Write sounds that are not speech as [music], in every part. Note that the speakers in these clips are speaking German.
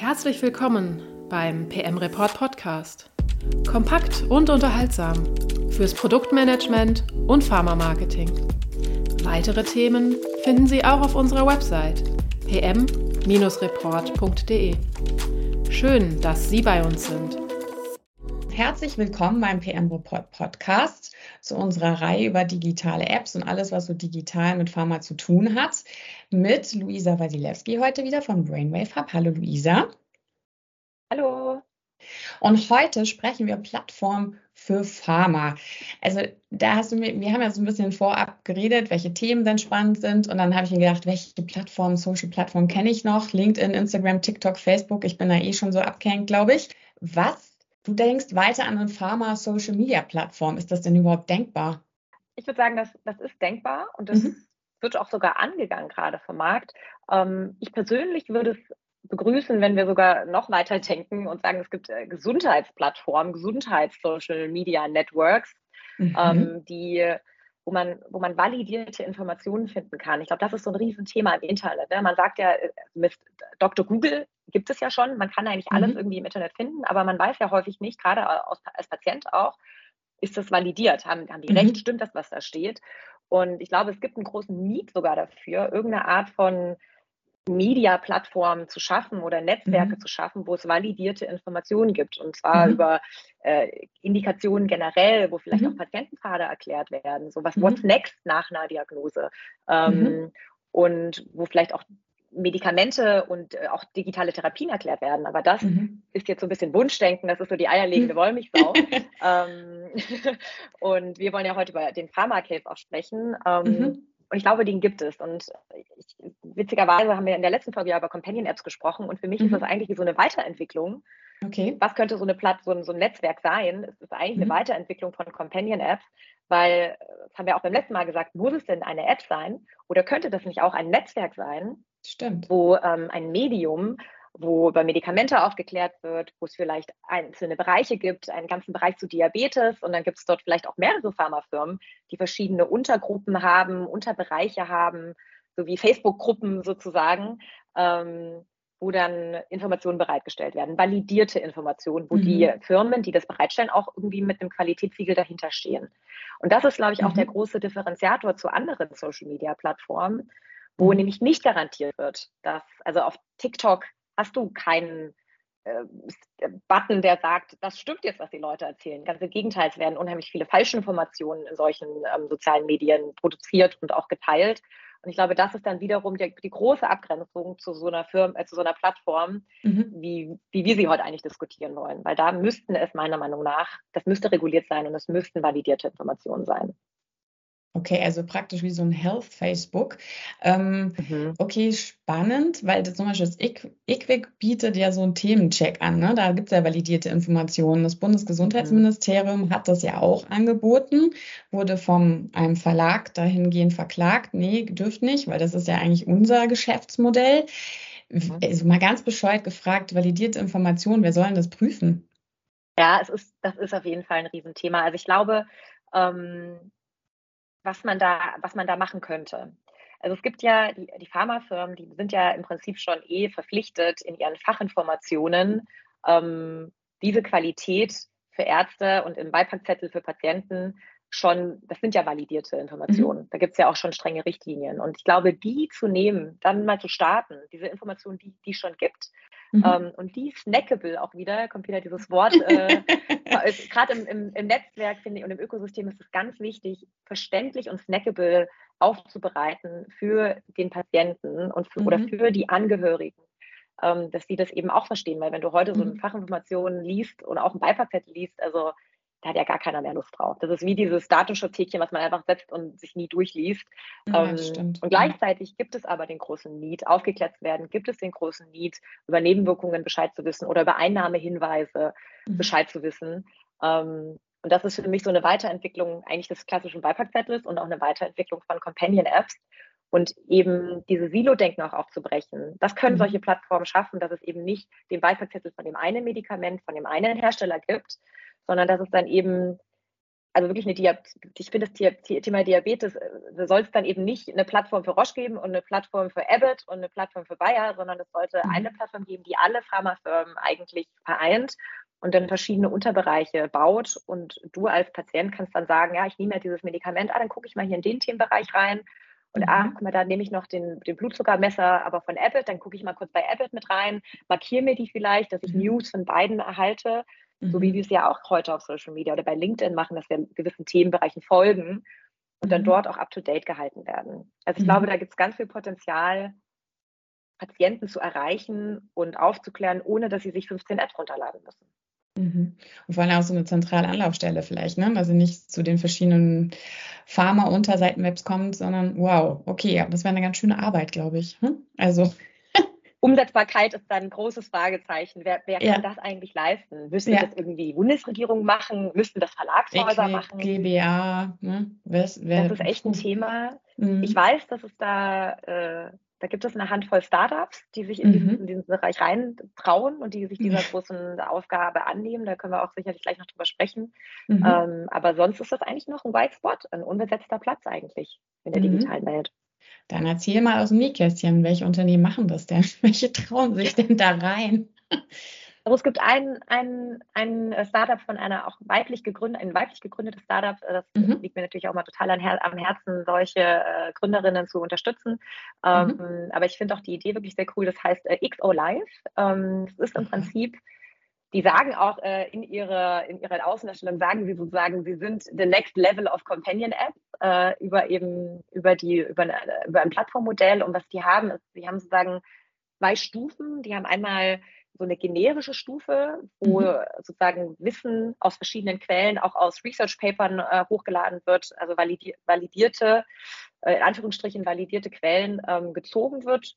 Herzlich willkommen beim PM Report Podcast. Kompakt und unterhaltsam fürs Produktmanagement und Pharma-Marketing. Weitere Themen finden Sie auch auf unserer Website pm-report.de. Schön, dass Sie bei uns sind. Herzlich willkommen beim PM Report Podcast zu unserer Reihe über digitale Apps und alles, was so digital mit Pharma zu tun hat, mit Luisa Wasilewski heute wieder von Brainwave Hub. Hallo Luisa. Hallo. Und heute sprechen wir Plattform für Pharma. Also da hast du mir, wir haben ja so ein bisschen vorab geredet, welche Themen denn spannend sind. Und dann habe ich mir gedacht, welche Plattformen, Social Plattformen kenne ich noch? LinkedIn, Instagram, TikTok, Facebook. Ich bin da eh schon so abgehängt, glaube ich. Was du denkst weiter an eine Pharma Social Media Plattform? Ist das denn überhaupt denkbar? Ich würde sagen, das, das ist denkbar und das mhm. wird auch sogar angegangen gerade vom Markt. Ähm, ich persönlich würde es begrüßen, wenn wir sogar noch weiter denken und sagen, es gibt äh, Gesundheitsplattformen, Gesundheits-Social-Media-Networks, mhm. ähm, die, wo man, wo man validierte Informationen finden kann. Ich glaube, das ist so ein Riesenthema im Internet. Ne? Man sagt ja, äh, mit Dr. Google gibt es ja schon, man kann eigentlich alles mhm. irgendwie im Internet finden, aber man weiß ja häufig nicht, gerade als Patient auch, ist das validiert? Haben, haben die mhm. recht? Stimmt das, was da steht? Und ich glaube, es gibt einen großen Need sogar dafür, irgendeine Art von Media-Plattformen zu schaffen oder Netzwerke mhm. zu schaffen, wo es validierte Informationen gibt. Und zwar mhm. über äh, Indikationen generell, wo vielleicht mhm. auch Patientenpfade erklärt werden. So was, mhm. what's next nach einer Diagnose? Ähm, mhm. und wo vielleicht auch Medikamente und äh, auch digitale Therapien erklärt werden. Aber das mhm. ist jetzt so ein bisschen Wunschdenken, das ist so die eierlegende Wollmilchsau. [laughs] ähm, [laughs] und wir wollen ja heute über den Pharma-Case auch sprechen. Ähm, und ich glaube, den gibt es. Und witzigerweise haben wir in der letzten Folge ja über Companion-Apps gesprochen. Und für mich mhm. ist das eigentlich so eine Weiterentwicklung. Okay. Was könnte so eine Plattform, so ein Netzwerk sein? Es ist eigentlich mhm. eine Weiterentwicklung von Companion-Apps, weil, das haben wir auch beim letzten Mal gesagt, muss es denn eine App sein? Oder könnte das nicht auch ein Netzwerk sein? Stimmt. Wo ähm, ein Medium wo über Medikamente aufgeklärt wird, wo es vielleicht einzelne Bereiche gibt, einen ganzen Bereich zu Diabetes und dann gibt es dort vielleicht auch mehrere Pharmafirmen, die verschiedene Untergruppen haben, Unterbereiche haben, sowie Facebook-Gruppen sozusagen, ähm, wo dann Informationen bereitgestellt werden, validierte Informationen, wo mhm. die Firmen, die das bereitstellen, auch irgendwie mit einem Qualitätssiegel dahinter stehen. Und das ist, glaube ich, auch mhm. der große Differenziator zu anderen Social-Media-Plattformen, wo mhm. nämlich nicht garantiert wird, dass, also auf TikTok hast du keinen äh, Button, der sagt, das stimmt jetzt, was die Leute erzählen. Ganz im Gegenteil, es werden unheimlich viele Falschinformationen in solchen ähm, sozialen Medien produziert und auch geteilt. Und ich glaube, das ist dann wiederum die, die große Abgrenzung zu so einer Firma, äh, zu so einer Plattform, mhm. wie, wie wir sie heute eigentlich diskutieren wollen. Weil da müssten es meiner Meinung nach, das müsste reguliert sein und es müssten validierte Informationen sein. Okay, also praktisch wie so ein Health Facebook. Ähm, mhm. Okay, spannend, weil das, zum Beispiel das IQWIC bietet ja so einen Themencheck an. Ne? Da gibt es ja validierte Informationen. Das Bundesgesundheitsministerium mhm. hat das ja auch angeboten, wurde von einem Verlag dahingehend verklagt. Nee, dürft nicht, weil das ist ja eigentlich unser Geschäftsmodell. Mhm. Also mal ganz bescheuert gefragt, validierte Informationen, wer soll denn das prüfen? Ja, es ist, das ist auf jeden Fall ein Riesenthema. Also ich glaube, ähm, was man da, was man da machen könnte. Also es gibt ja die, die Pharmafirmen, die sind ja im Prinzip schon eh verpflichtet, in ihren Fachinformationen ähm, diese Qualität für Ärzte und im Beipackzettel für Patienten schon, das sind ja validierte Informationen. Mhm. Da gibt es ja auch schon strenge Richtlinien. Und ich glaube, die zu nehmen, dann mal zu starten, diese Informationen, die die schon gibt, mhm. ähm, und die snackable auch wieder, kommt wieder dieses Wort, äh, [laughs] gerade im, im, im, Netzwerk finde ich und im Ökosystem ist es ganz wichtig, verständlich und snackable aufzubereiten für den Patienten und für, mhm. oder für die Angehörigen. Ähm, dass die das eben auch verstehen, weil wenn du heute so eine mhm. Fachinformation liest und auch ein Beipackzettel liest, also da hat ja gar keiner mehr Lust drauf. Das ist wie dieses Datenschutzhäkchen, was man einfach setzt und sich nie durchliest. Ja, ähm, und gleichzeitig gibt es aber den großen Need, aufgeklärt zu werden, gibt es den großen Need, über Nebenwirkungen Bescheid zu wissen oder über Einnahmehinweise mhm. Bescheid zu wissen. Ähm, und das ist für mich so eine Weiterentwicklung eigentlich des klassischen Beipackzettels und auch eine Weiterentwicklung von Companion-Apps und eben diese Silo-Denken auch aufzubrechen. Das können mhm. solche Plattformen schaffen, dass es eben nicht den Beipackzettel von dem einen Medikament, von dem einen Hersteller gibt, sondern dass es dann eben, also wirklich eine Diabetes, ich finde das Thema Diabetes, da soll es dann eben nicht eine Plattform für Roche geben und eine Plattform für Abbott und eine Plattform für Bayer, sondern es sollte mhm. eine Plattform geben, die alle Pharmafirmen eigentlich vereint und dann verschiedene Unterbereiche baut. Und du als Patient kannst dann sagen, ja, ich nehme ja dieses Medikament, ah, dann gucke ich mal hier in den Themenbereich rein. Und ah, mhm. ah, guck mal, da nehme ich noch den, den Blutzuckermesser, aber von Abbott, dann gucke ich mal kurz bei Abbott mit rein, markiere mir die vielleicht, dass ich mhm. News von beiden erhalte, mhm. so wie mhm. wir es ja auch heute auf Social Media oder bei LinkedIn machen, dass wir gewissen Themenbereichen folgen und dann mhm. dort auch up-to-date gehalten werden. Also ich glaube, mhm. da gibt es ganz viel Potenzial, Patienten zu erreichen und aufzuklären, ohne dass sie sich 15 Apps runterladen müssen. Und vor allem auch so eine zentrale Anlaufstelle vielleicht, ne? Also nicht zu den verschiedenen Pharma-Unterseiten-Maps kommt, sondern wow, okay, das wäre eine ganz schöne Arbeit, glaube ich. Hm? Also. Umsetzbarkeit ist dann ein großes Fragezeichen. Wer, wer ja. kann das eigentlich leisten? Müsste ja. das irgendwie Bundesregierung machen? Müssten das Verlagshäuser EQ, machen? GBA, ne? Was, wer, das ist echt ein Thema. Mhm. Ich weiß, dass es da äh, da gibt es eine Handvoll Startups, die sich in, mhm. diesen, in diesen Bereich reintrauen und die sich dieser großen Aufgabe annehmen. Da können wir auch sicherlich gleich noch drüber sprechen. Mhm. Ähm, aber sonst ist das eigentlich noch ein White Spot, ein unbesetzter Platz eigentlich in der mhm. digitalen Welt. Dann erzähl mal aus dem Nähkästchen, welche Unternehmen machen das denn? [laughs] Welche trauen sich denn da rein? Also es gibt ein, ein, ein Startup von einer auch weiblich gegründeten, ein weiblich gegründetes Startup. Äh, das mhm. liegt mir natürlich auch mal total am, Her am Herzen, solche äh, Gründerinnen zu unterstützen. Ähm, mhm. Aber ich finde auch die Idee wirklich sehr cool. Das heißt äh, XO Live. Ähm, es ist im. Prinzip die sagen auch äh, in, ihrer, in ihrer Außendarstellung, sagen sie sozusagen, sie sind the next level of Companion App äh, über eben über die über, eine, über ein Plattformmodell und was die haben ist, sie haben sozusagen zwei Stufen. Die haben einmal so eine generische Stufe, wo mhm. sozusagen Wissen aus verschiedenen Quellen, auch aus Research-Papern äh, hochgeladen wird, also validi validierte, äh, in Anführungsstrichen validierte Quellen ähm, gezogen wird,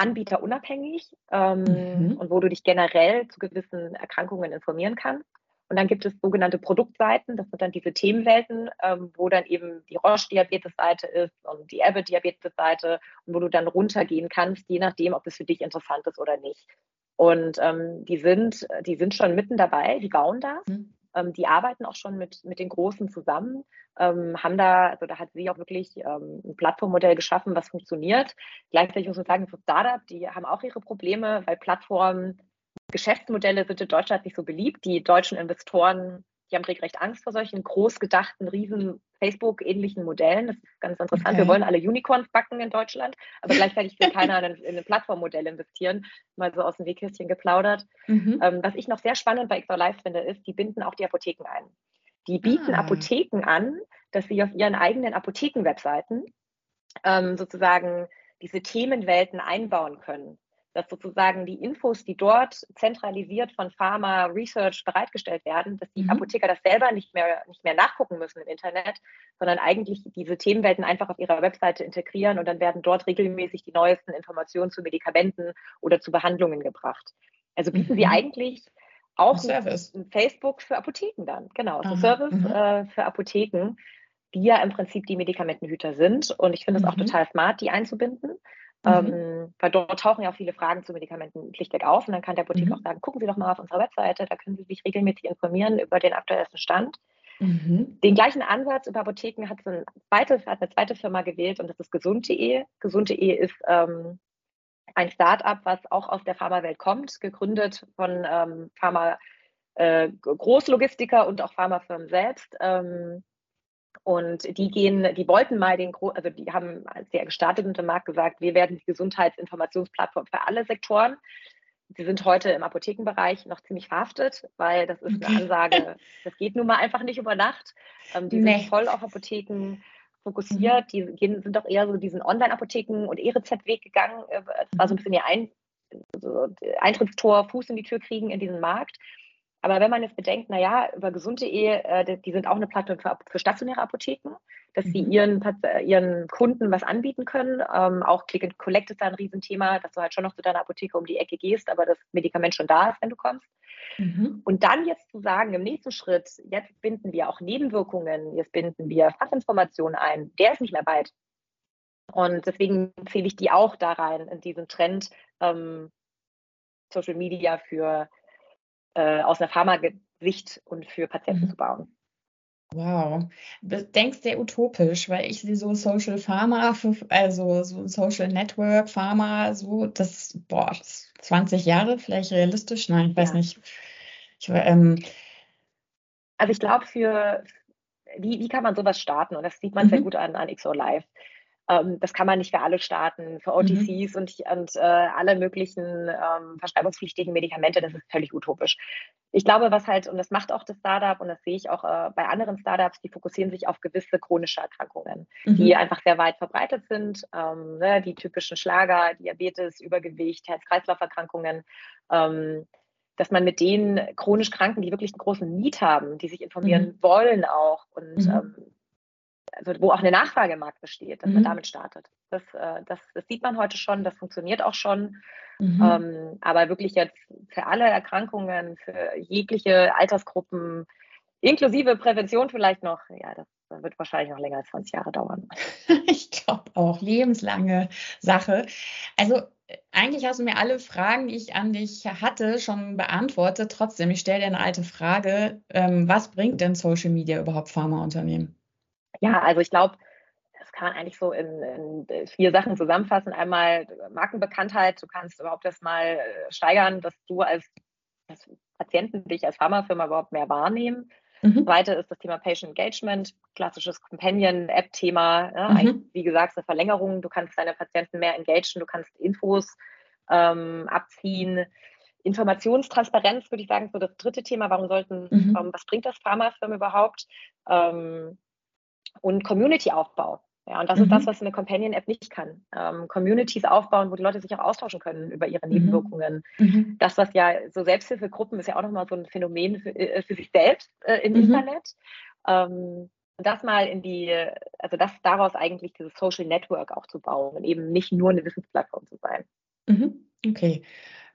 anbieterunabhängig ähm, mhm. und wo du dich generell zu gewissen Erkrankungen informieren kannst. Und dann gibt es sogenannte Produktseiten, das sind dann diese Themenwelten, ähm, wo dann eben die Roche-Diabetes-Seite ist und die Abbott-Diabetes-Seite und wo du dann runtergehen kannst, je nachdem, ob es für dich interessant ist oder nicht. Und ähm, die, sind, die sind schon mitten dabei, die bauen das. Mhm. Ähm, die arbeiten auch schon mit, mit den Großen zusammen, ähm, haben da, also da hat sie auch wirklich ähm, ein Plattformmodell geschaffen, was funktioniert. Gleichzeitig muss man sagen, für Startup, die haben auch ihre Probleme, weil Plattformen, Geschäftsmodelle sind in Deutschland nicht so beliebt. Die deutschen Investoren die haben regelrecht Angst vor solchen groß gedachten, riesen Facebook-ähnlichen Modellen. Das ist ganz interessant. Okay. Wir wollen alle Unicorns backen in Deutschland, aber gleichzeitig will keiner in, in ein Plattformmodell investieren. Mal so aus dem Wegkistchen geplaudert. Mhm. Ähm, was ich noch sehr spannend bei XR Live finde, ist, die binden auch die Apotheken ein. Die bieten ah. Apotheken an, dass sie auf ihren eigenen Apotheken-Webseiten ähm, sozusagen diese Themenwelten einbauen können dass sozusagen die Infos, die dort zentralisiert von Pharma Research bereitgestellt werden, dass die mhm. Apotheker das selber nicht mehr, nicht mehr nachgucken müssen im Internet, sondern eigentlich diese Themenwelten einfach auf ihrer Webseite integrieren und dann werden dort regelmäßig die neuesten Informationen zu Medikamenten oder zu Behandlungen gebracht. Also bieten mhm. sie eigentlich auch ein, ein Facebook für Apotheken dann. Genau, so Service mhm. äh, für Apotheken, die ja im Prinzip die Medikamentenhüter sind. Und ich finde es auch mhm. total smart, die einzubinden. Mhm. Ähm, weil dort tauchen ja auch viele Fragen zu Medikamenten schlichtweg auf. Und dann kann der Boutique mhm. auch sagen, gucken Sie doch mal auf unserer Webseite, da können Sie sich regelmäßig informieren über den aktuellsten Stand. Mhm. Den gleichen Ansatz über Apotheken hat, so eine zweite, hat eine zweite Firma gewählt und das ist gesund.de. Gesund.de ist ähm, ein Start-up, was auch aus der Pharmawelt kommt, gegründet von ähm, Pharma, äh, Großlogistiker und auch Pharmafirmen selbst. Ähm, und die gehen, die wollten mal den, also die haben, als sie gestartet sind im Markt gesagt, wir werden die Gesundheitsinformationsplattform für alle Sektoren. Sie sind heute im Apothekenbereich noch ziemlich verhaftet, weil das ist eine Ansage, das geht nun mal einfach nicht über Nacht. Ähm, die nee. sind voll auf Apotheken fokussiert. Mhm. Die gehen, sind doch eher so diesen Online-Apotheken und E-Rezept-Weg gegangen. Äh, das war so ein mhm. bisschen ihr Ein so Eintrittstor, Fuß in die Tür kriegen in diesen Markt. Aber wenn man jetzt bedenkt, naja, über gesunde.de, äh, die sind auch eine Plattform für, für stationäre Apotheken, dass mhm. sie ihren, ihren Kunden was anbieten können. Ähm, auch Click and Collect ist da ein Riesenthema, dass du halt schon noch zu deiner Apotheke um die Ecke gehst, aber das Medikament schon da ist, wenn du kommst. Mhm. Und dann jetzt zu sagen, im nächsten Schritt, jetzt binden wir auch Nebenwirkungen, jetzt binden wir Fachinformationen ein, der ist nicht mehr weit. Und deswegen zähle ich die auch da rein, in diesen Trend ähm, Social Media für äh, aus einer Pharma-Sicht und für Patienten mhm. zu bauen. Wow. Denkst du utopisch, weil ich sehe so Social Pharma, also so Social Network Pharma, so das, boah, das 20 Jahre vielleicht realistisch? Nein, ich weiß ja. nicht. Ich, ähm, also ich glaube, für wie, wie kann man sowas starten? Und das sieht man mhm. sehr gut an, an XO Live. Ähm, das kann man nicht für alle starten, für OTCs mhm. und, und äh, alle möglichen ähm, verschreibungspflichtigen Medikamente. Das ist völlig utopisch. Ich glaube, was halt, und das macht auch das Startup, und das sehe ich auch äh, bei anderen Startups, die fokussieren sich auf gewisse chronische Erkrankungen, mhm. die einfach sehr weit verbreitet sind. Ähm, ne, die typischen Schlager, Diabetes, Übergewicht, Herz-Kreislauf-Erkrankungen. Ähm, dass man mit den chronisch Kranken, die wirklich einen großen Need haben, die sich informieren mhm. wollen auch und mhm. ähm, also wo auch eine Nachfrage im Markt besteht, dass mhm. man damit startet. Das, äh, das, das, sieht man heute schon, das funktioniert auch schon. Mhm. Ähm, aber wirklich jetzt für alle Erkrankungen, für jegliche Altersgruppen, inklusive Prävention vielleicht noch, ja, das wird wahrscheinlich noch länger als 20 Jahre dauern. [laughs] ich glaube auch, lebenslange Sache. Also eigentlich hast du mir alle Fragen, die ich an dich hatte, schon beantwortet. Trotzdem, ich stelle dir eine alte Frage. Ähm, was bringt denn Social Media überhaupt Pharmaunternehmen? Ja, also ich glaube, das kann man eigentlich so in, in, vier Sachen zusammenfassen. Einmal Markenbekanntheit. Du kannst überhaupt das mal äh, steigern, dass du als, als Patienten dich als Pharmafirma überhaupt mehr wahrnehmen. Mhm. Zweite ist das Thema Patient Engagement, klassisches Companion-App-Thema. Ja, mhm. Wie gesagt, eine Verlängerung. Du kannst deine Patienten mehr engagen, du kannst Infos ähm, abziehen. Informationstransparenz, würde ich sagen, so das dritte Thema. Warum sollten, mhm. ähm, was bringt das Pharmafirma überhaupt? Ähm, und Community-Aufbau. Ja, und das mhm. ist das, was eine Companion-App nicht kann. Ähm, Communities aufbauen, wo die Leute sich auch austauschen können über ihre mhm. Nebenwirkungen. Mhm. Das, was ja so Selbsthilfegruppen ist ja auch nochmal so ein Phänomen für, äh, für sich selbst äh, im mhm. Internet. Ähm, das mal in die, also das daraus eigentlich dieses Social Network auch zu bauen und eben nicht nur eine Wissensplattform zu sein. Mhm. Okay.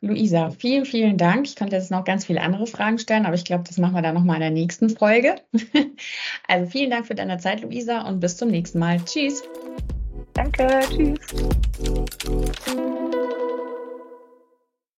Luisa, vielen, vielen Dank. Ich könnte jetzt noch ganz viele andere Fragen stellen, aber ich glaube, das machen wir dann nochmal in der nächsten Folge. [laughs] Also vielen Dank für deine Zeit, Luisa, und bis zum nächsten Mal. Tschüss. Danke, tschüss.